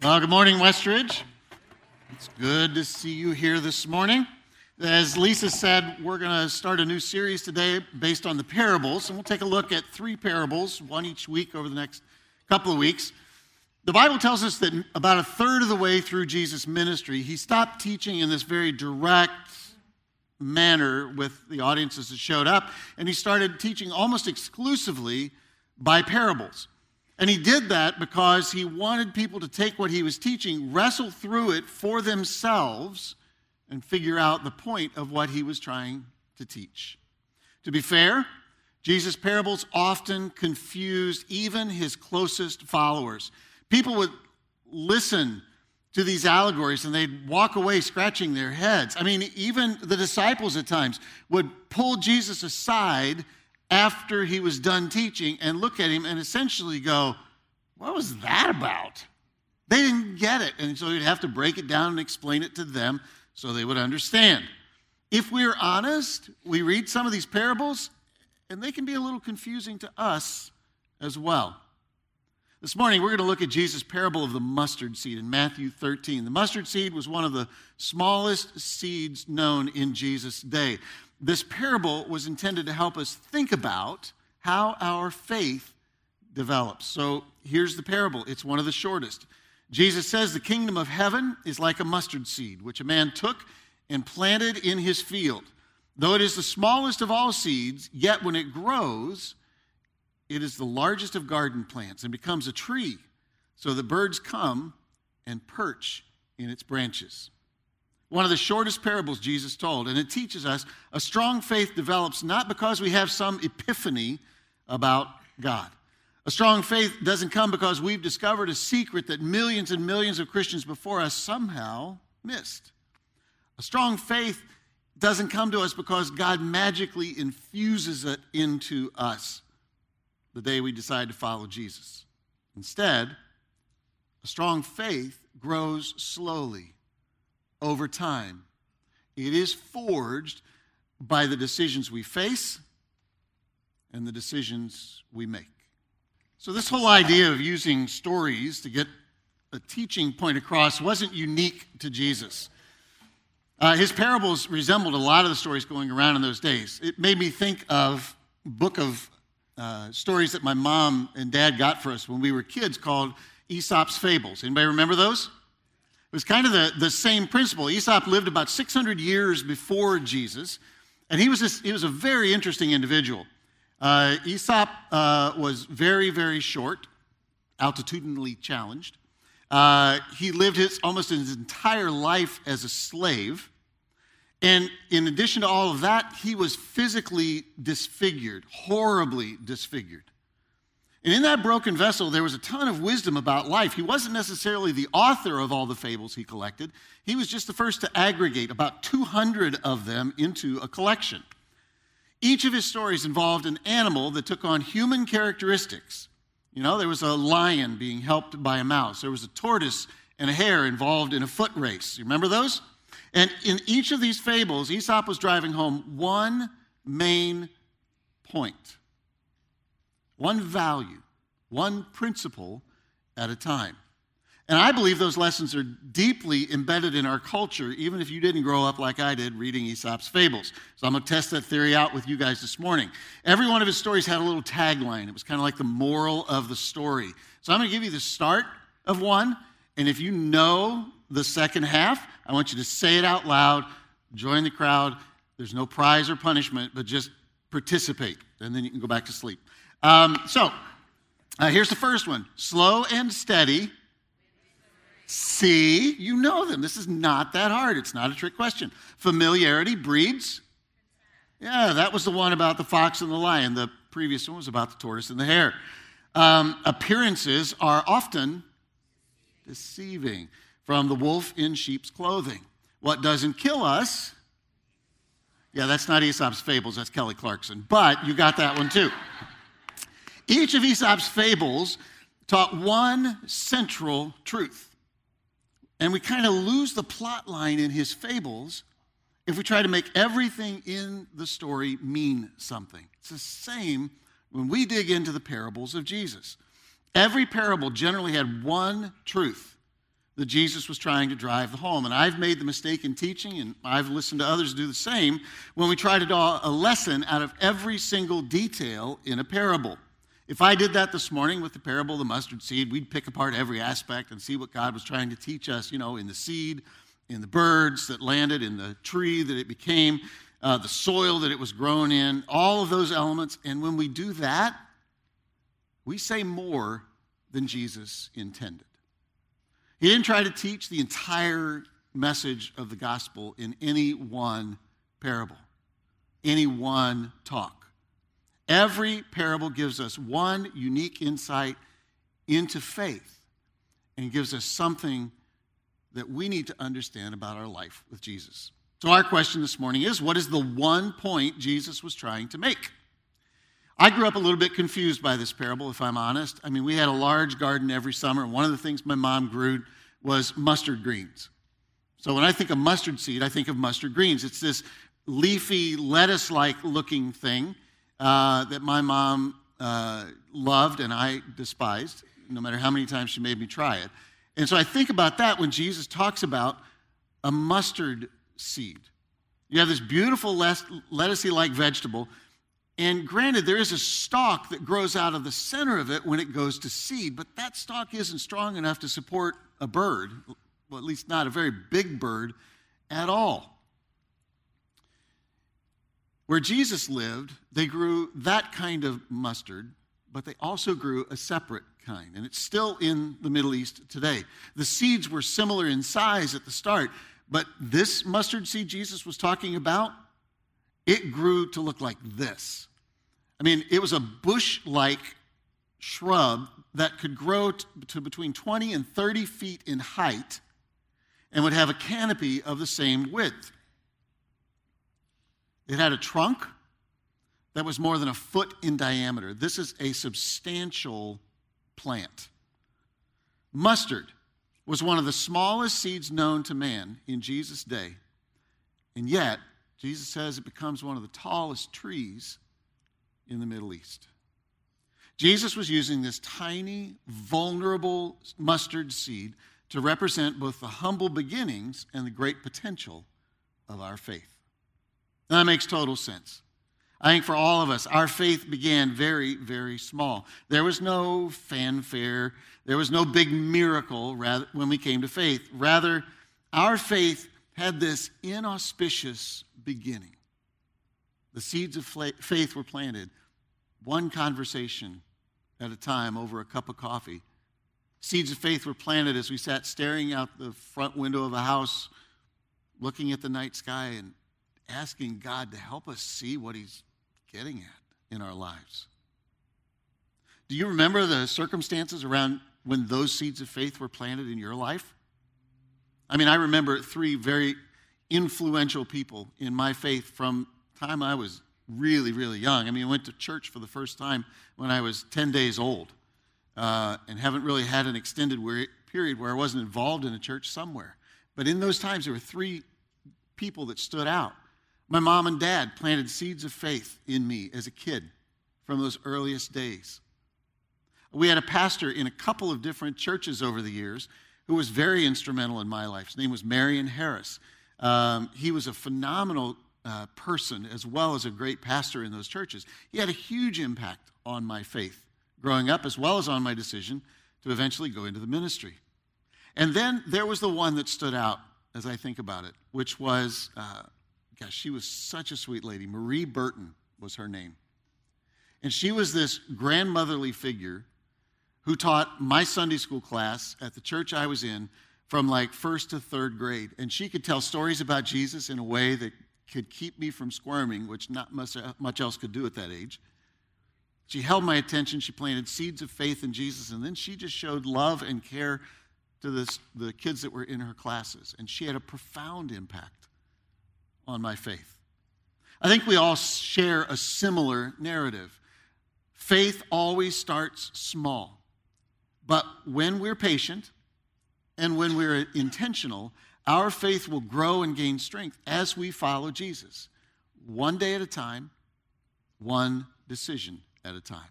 Well, good morning, Westridge. It's good to see you here this morning. As Lisa said, we're going to start a new series today based on the parables, and we'll take a look at three parables, one each week over the next couple of weeks. The Bible tells us that about a third of the way through Jesus' ministry, he stopped teaching in this very direct manner with the audiences that showed up, and he started teaching almost exclusively by parables. And he did that because he wanted people to take what he was teaching, wrestle through it for themselves, and figure out the point of what he was trying to teach. To be fair, Jesus' parables often confused even his closest followers. People would listen to these allegories and they'd walk away scratching their heads. I mean, even the disciples at times would pull Jesus aside after he was done teaching and look at him and essentially go, What was that about? They didn't get it. And so he'd have to break it down and explain it to them so they would understand. If we're honest, we read some of these parables and they can be a little confusing to us as well. This morning, we're going to look at Jesus' parable of the mustard seed in Matthew 13. The mustard seed was one of the smallest seeds known in Jesus' day. This parable was intended to help us think about how our faith develops. So here's the parable, it's one of the shortest. Jesus says, The kingdom of heaven is like a mustard seed, which a man took and planted in his field. Though it is the smallest of all seeds, yet when it grows, it is the largest of garden plants and becomes a tree, so that birds come and perch in its branches. One of the shortest parables Jesus told, and it teaches us a strong faith develops not because we have some epiphany about God. A strong faith doesn't come because we've discovered a secret that millions and millions of Christians before us somehow missed. A strong faith doesn't come to us because God magically infuses it into us the day we decide to follow Jesus. Instead, a strong faith grows slowly over time. It is forged by the decisions we face and the decisions we make. So, this whole idea of using stories to get a teaching point across wasn't unique to Jesus. Uh, his parables resembled a lot of the stories going around in those days. It made me think of book of uh, stories that my mom and dad got for us when we were kids called Aesop's Fables. Anybody remember those? It was kind of the, the same principle. Aesop lived about 600 years before Jesus, and he was, this, he was a very interesting individual. Uh, Aesop uh, was very, very short, altitudinally challenged. Uh, he lived his, almost his entire life as a slave. And in addition to all of that, he was physically disfigured, horribly disfigured. And in that broken vessel, there was a ton of wisdom about life. He wasn't necessarily the author of all the fables he collected, he was just the first to aggregate about 200 of them into a collection. Each of his stories involved an animal that took on human characteristics. You know, there was a lion being helped by a mouse, there was a tortoise and a hare involved in a foot race. You remember those? And in each of these fables, Aesop was driving home one main point one value, one principle at a time. And I believe those lessons are deeply embedded in our culture, even if you didn't grow up like I did reading Aesop's fables. So I'm going to test that theory out with you guys this morning. Every one of his stories had a little tagline. It was kind of like the moral of the story. So I'm going to give you the start of one. And if you know the second half, I want you to say it out loud, join the crowd. There's no prize or punishment, but just participate. And then you can go back to sleep. Um, so, uh, here's the first one slow and steady. See, you know them. This is not that hard. It's not a trick question. Familiarity breeds. Yeah, that was the one about the fox and the lion. The previous one was about the tortoise and the hare. Um, appearances are often deceiving from the wolf in sheep's clothing. What doesn't kill us? Yeah, that's not Aesop's fables, that's Kelly Clarkson. But you got that one too. Each of Aesop's fables taught one central truth. And we kind of lose the plot line in his fables if we try to make everything in the story mean something. It's the same when we dig into the parables of Jesus. Every parable generally had one truth, that Jesus was trying to drive home. And I've made the mistake in teaching, and I've listened to others do the same, when we try to draw a lesson out of every single detail in a parable. If I did that this morning with the parable of the mustard seed, we'd pick apart every aspect and see what God was trying to teach us, you know, in the seed, in the birds that landed, in the tree that it became, uh, the soil that it was grown in, all of those elements. And when we do that, we say more than Jesus intended. He didn't try to teach the entire message of the gospel in any one parable, any one talk. Every parable gives us one unique insight into faith and gives us something that we need to understand about our life with Jesus. So, our question this morning is what is the one point Jesus was trying to make? I grew up a little bit confused by this parable, if I'm honest. I mean, we had a large garden every summer, and one of the things my mom grew was mustard greens. So when I think of mustard seed, I think of mustard greens. It's this leafy, lettuce like looking thing uh, that my mom uh, loved and I despised, no matter how many times she made me try it. And so I think about that when Jesus talks about a mustard seed. You have this beautiful lettucey like vegetable and granted, there is a stalk that grows out of the center of it when it goes to seed, but that stalk isn't strong enough to support a bird, well, at least not a very big bird at all. Where Jesus lived, they grew that kind of mustard, but they also grew a separate kind, and it's still in the Middle East today. The seeds were similar in size at the start, but this mustard seed Jesus was talking about, it grew to look like this. I mean, it was a bush like shrub that could grow to between 20 and 30 feet in height and would have a canopy of the same width. It had a trunk that was more than a foot in diameter. This is a substantial plant. Mustard was one of the smallest seeds known to man in Jesus' day. And yet, Jesus says it becomes one of the tallest trees in the Middle East. Jesus was using this tiny, vulnerable mustard seed to represent both the humble beginnings and the great potential of our faith. That makes total sense. I think for all of us, our faith began very, very small. There was no fanfare, there was no big miracle rather, when we came to faith. Rather, our faith had this inauspicious beginning. The seeds of faith were planted one conversation at a time over a cup of coffee. Seeds of faith were planted as we sat staring out the front window of a house, looking at the night sky and asking God to help us see what He's getting at in our lives. Do you remember the circumstances around when those seeds of faith were planted in your life? I mean, I remember three very influential people in my faith from time I was really, really young. I mean, I went to church for the first time when I was 10 days old uh, and haven't really had an extended period where I wasn't involved in a church somewhere. But in those times, there were three people that stood out. My mom and dad planted seeds of faith in me as a kid from those earliest days. We had a pastor in a couple of different churches over the years who was very instrumental in my life. His name was Marion Harris. Um, he was a phenomenal uh, person as well as a great pastor in those churches. He had a huge impact on my faith growing up as well as on my decision to eventually go into the ministry. And then there was the one that stood out as I think about it, which was, uh, gosh, she was such a sweet lady. Marie Burton was her name. And she was this grandmotherly figure who taught my Sunday school class at the church I was in from like first to third grade. And she could tell stories about Jesus in a way that could keep me from squirming, which not much, much else could do at that age. She held my attention. She planted seeds of faith in Jesus, and then she just showed love and care to this, the kids that were in her classes. And she had a profound impact on my faith. I think we all share a similar narrative. Faith always starts small, but when we're patient and when we're intentional, our faith will grow and gain strength as we follow Jesus, one day at a time, one decision at a time.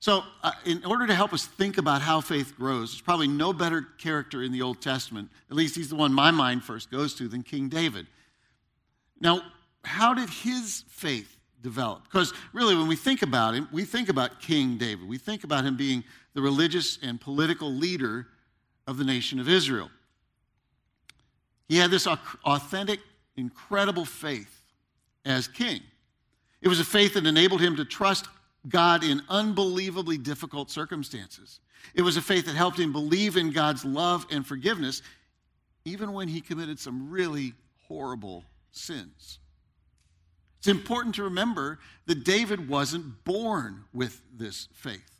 So, uh, in order to help us think about how faith grows, there's probably no better character in the Old Testament, at least he's the one my mind first goes to, than King David. Now, how did his faith develop? Because really, when we think about him, we think about King David. We think about him being the religious and political leader of the nation of Israel. He had this authentic, incredible faith as king. It was a faith that enabled him to trust God in unbelievably difficult circumstances. It was a faith that helped him believe in God's love and forgiveness, even when he committed some really horrible sins. It's important to remember that David wasn't born with this faith.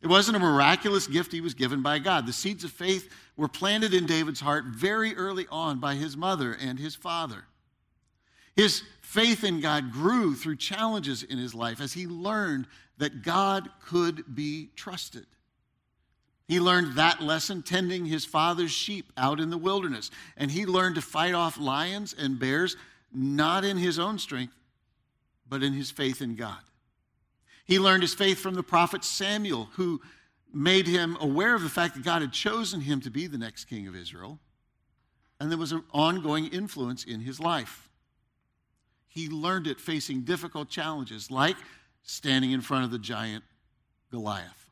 It wasn't a miraculous gift he was given by God. The seeds of faith were planted in David's heart very early on by his mother and his father. His faith in God grew through challenges in his life as he learned that God could be trusted. He learned that lesson tending his father's sheep out in the wilderness. And he learned to fight off lions and bears, not in his own strength, but in his faith in God. He learned his faith from the prophet Samuel, who made him aware of the fact that God had chosen him to be the next king of Israel. And there was an ongoing influence in his life. He learned it facing difficult challenges like standing in front of the giant Goliath.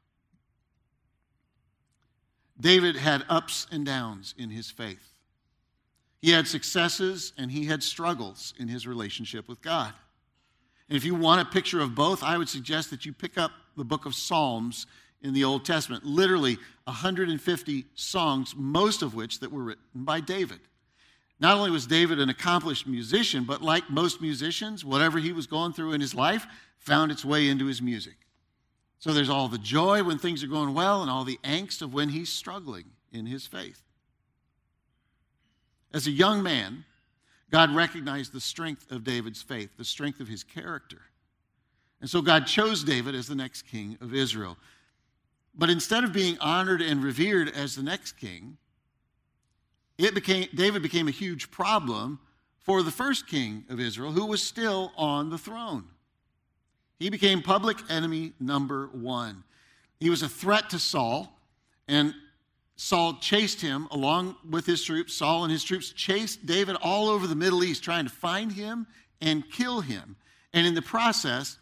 David had ups and downs in his faith. He had successes and he had struggles in his relationship with God. And if you want a picture of both, I would suggest that you pick up the book of Psalms in the Old Testament. Literally 150 songs, most of which that were written by David. Not only was David an accomplished musician, but like most musicians, whatever he was going through in his life found its way into his music. So there's all the joy when things are going well and all the angst of when he's struggling in his faith. As a young man, God recognized the strength of David's faith, the strength of his character. And so God chose David as the next king of Israel. But instead of being honored and revered as the next king, it became, David became a huge problem for the first king of Israel, who was still on the throne. He became public enemy number one. He was a threat to Saul, and Saul chased him along with his troops. Saul and his troops chased David all over the Middle East, trying to find him and kill him. And in the process,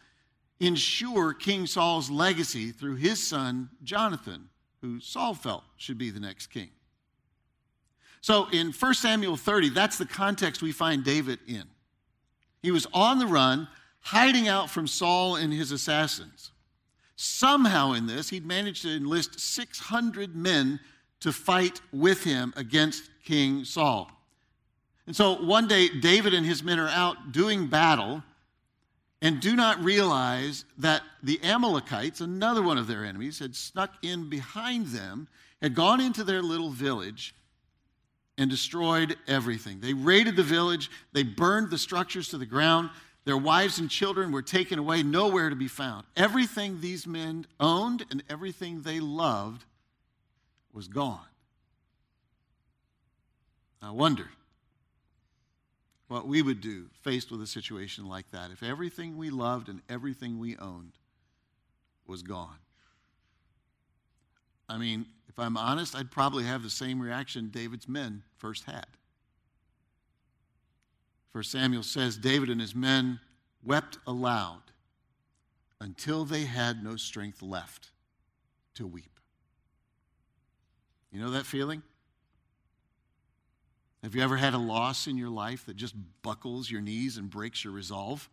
ensure King Saul's legacy through his son, Jonathan, who Saul felt should be the next king. So in 1 Samuel 30, that's the context we find David in. He was on the run, hiding out from Saul and his assassins. Somehow in this, he'd managed to enlist 600 men to fight with him against King Saul. And so one day, David and his men are out doing battle and do not realize that the Amalekites, another one of their enemies, had snuck in behind them, had gone into their little village, and destroyed everything. They raided the village, they burned the structures to the ground. Their wives and children were taken away, nowhere to be found. Everything these men owned and everything they loved was gone. I wonder what we would do faced with a situation like that if everything we loved and everything we owned was gone. I mean, if I'm honest, I'd probably have the same reaction David's men first had. For Samuel says David and his men wept aloud until they had no strength left to weep. You know that feeling? Have you ever had a loss in your life that just buckles your knees and breaks your resolve?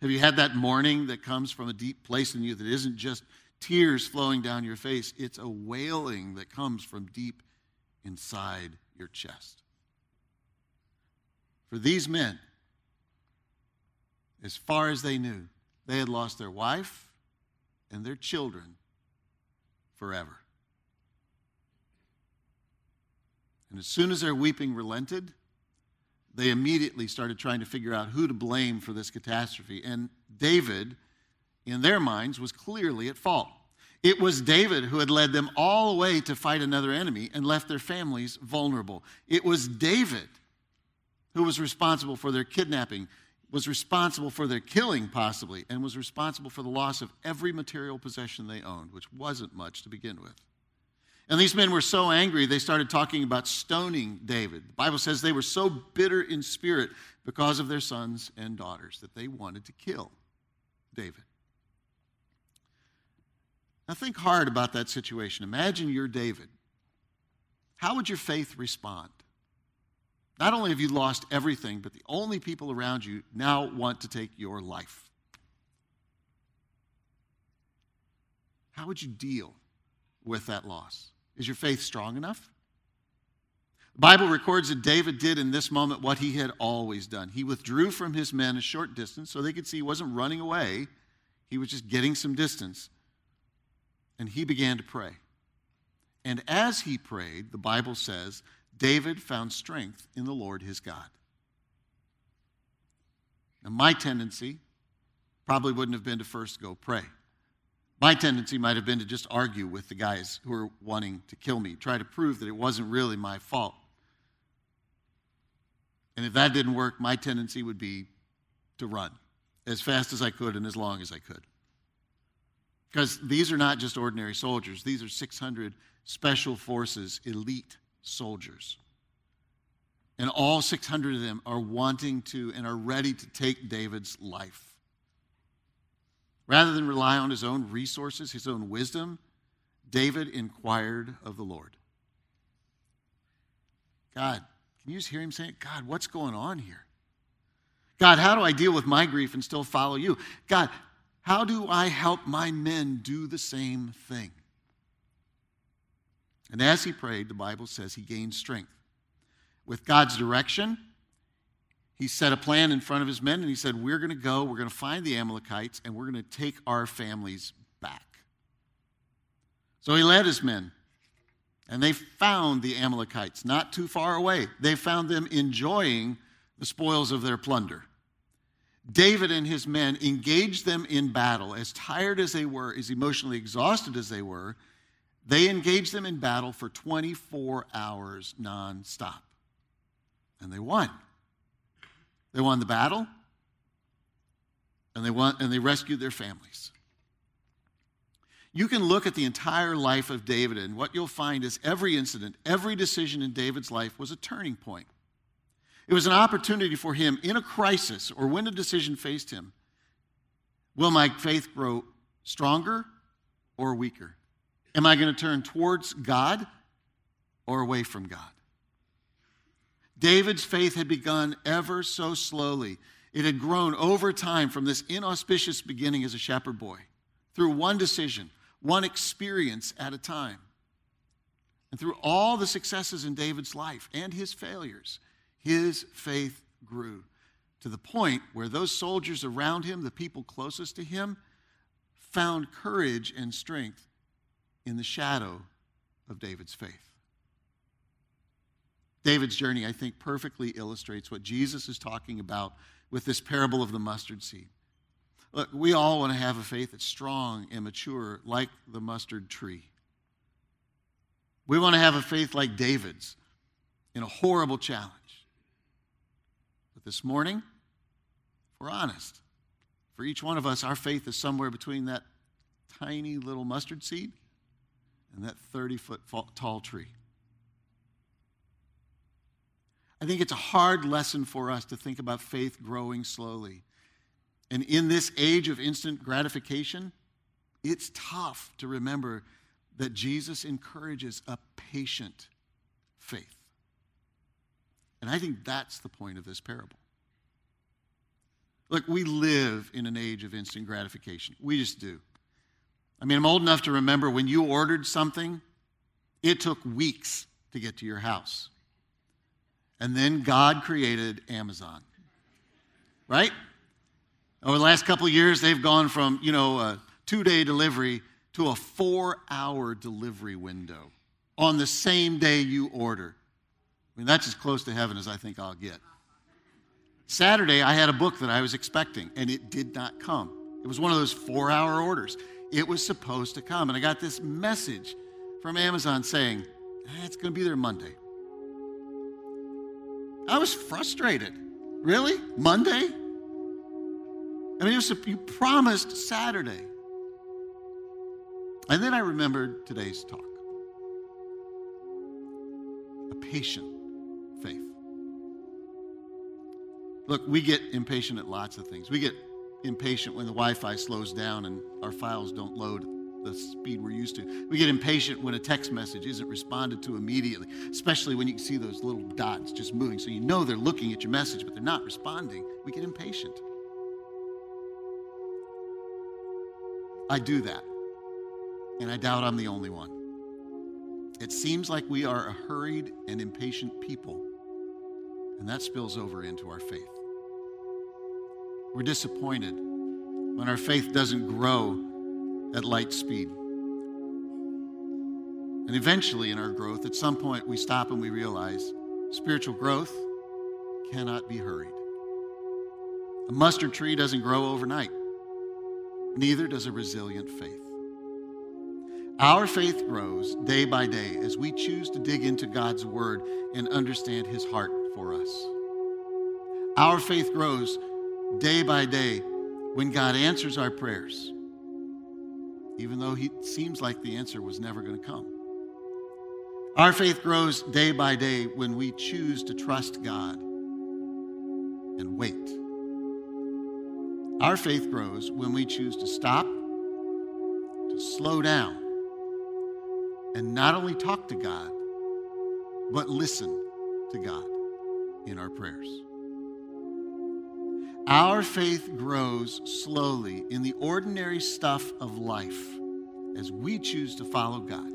Have you had that mourning that comes from a deep place in you that isn't just tears flowing down your face. It's a wailing that comes from deep inside your chest. For these men, as far as they knew, they had lost their wife and their children forever. And as soon as their weeping relented, they immediately started trying to figure out who to blame for this catastrophe. And David in their minds, was clearly at fault. It was David who had led them all the way to fight another enemy and left their families vulnerable. It was David who was responsible for their kidnapping, was responsible for their killing, possibly, and was responsible for the loss of every material possession they owned, which wasn't much to begin with. And these men were so angry, they started talking about stoning David. The Bible says they were so bitter in spirit because of their sons and daughters that they wanted to kill David. Now, think hard about that situation. Imagine you're David. How would your faith respond? Not only have you lost everything, but the only people around you now want to take your life. How would you deal with that loss? Is your faith strong enough? The Bible records that David did in this moment what he had always done. He withdrew from his men a short distance so they could see he wasn't running away, he was just getting some distance. And he began to pray. And as he prayed, the Bible says, David found strength in the Lord his God. Now, my tendency probably wouldn't have been to first go pray. My tendency might have been to just argue with the guys who were wanting to kill me, try to prove that it wasn't really my fault. And if that didn't work, my tendency would be to run as fast as I could and as long as I could. Because these are not just ordinary soldiers, these are 600 special forces, elite soldiers. And all 600 of them are wanting to and are ready to take David's life. Rather than rely on his own resources, his own wisdom, David inquired of the Lord. God, can you just hear him saying, God, what's going on here? God, how do I deal with my grief and still follow you? God, how do I help my men do the same thing? And as he prayed, the Bible says he gained strength. With God's direction, he set a plan in front of his men and he said, We're going to go, we're going to find the Amalekites, and we're going to take our families back. So he led his men, and they found the Amalekites not too far away. They found them enjoying the spoils of their plunder. David and his men engaged them in battle. As tired as they were, as emotionally exhausted as they were, they engaged them in battle for 24 hours nonstop. And they won. They won the battle, and they, won, and they rescued their families. You can look at the entire life of David, and what you'll find is every incident, every decision in David's life was a turning point. It was an opportunity for him in a crisis or when a decision faced him. Will my faith grow stronger or weaker? Am I going to turn towards God or away from God? David's faith had begun ever so slowly. It had grown over time from this inauspicious beginning as a shepherd boy through one decision, one experience at a time. And through all the successes in David's life and his failures, his faith grew to the point where those soldiers around him, the people closest to him, found courage and strength in the shadow of David's faith. David's journey, I think, perfectly illustrates what Jesus is talking about with this parable of the mustard seed. Look, we all want to have a faith that's strong and mature, like the mustard tree. We want to have a faith like David's in a horrible challenge. But this morning, if we're honest, for each one of us, our faith is somewhere between that tiny little mustard seed and that 30 foot tall tree. I think it's a hard lesson for us to think about faith growing slowly. And in this age of instant gratification, it's tough to remember that Jesus encourages a patient faith. And I think that's the point of this parable. Look, we live in an age of instant gratification. We just do. I mean, I'm old enough to remember when you ordered something, it took weeks to get to your house. And then God created Amazon. Right? Over the last couple years, they've gone from, you know, a two day delivery to a four hour delivery window on the same day you order. I mean, that's as close to heaven as I think I'll get. Saturday, I had a book that I was expecting, and it did not come. It was one of those four hour orders it was supposed to come. And I got this message from Amazon saying, eh, it's going to be there Monday. I was frustrated. Really? Monday? I mean, it was a, you promised Saturday. And then I remembered today's talk a patient faith. Look, we get impatient at lots of things. We get impatient when the Wi Fi slows down and our files don't load the speed we're used to. We get impatient when a text message isn't responded to immediately, especially when you see those little dots just moving. So you know they're looking at your message, but they're not responding. We get impatient. I do that, and I doubt I'm the only one. It seems like we are a hurried and impatient people, and that spills over into our faith. We're disappointed when our faith doesn't grow at light speed. And eventually, in our growth, at some point, we stop and we realize spiritual growth cannot be hurried. A mustard tree doesn't grow overnight, neither does a resilient faith. Our faith grows day by day as we choose to dig into God's Word and understand His heart for us. Our faith grows day by day when God answers our prayers, even though He seems like the answer was never going to come. Our faith grows day by day when we choose to trust God and wait. Our faith grows when we choose to stop, to slow down, and not only talk to God, but listen to God in our prayers. Our faith grows slowly in the ordinary stuff of life as we choose to follow God,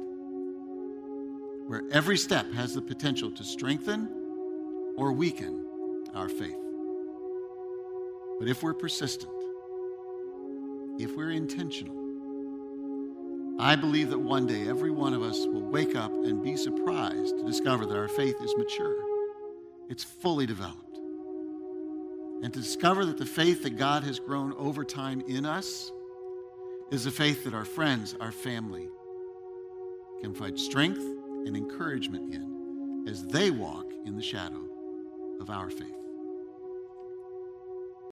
where every step has the potential to strengthen or weaken our faith. But if we're persistent, if we're intentional, I believe that one day every one of us will wake up and be surprised to discover that our faith is mature, it's fully developed. And to discover that the faith that God has grown over time in us is a faith that our friends, our family, can find strength and encouragement in as they walk in the shadow of our faith.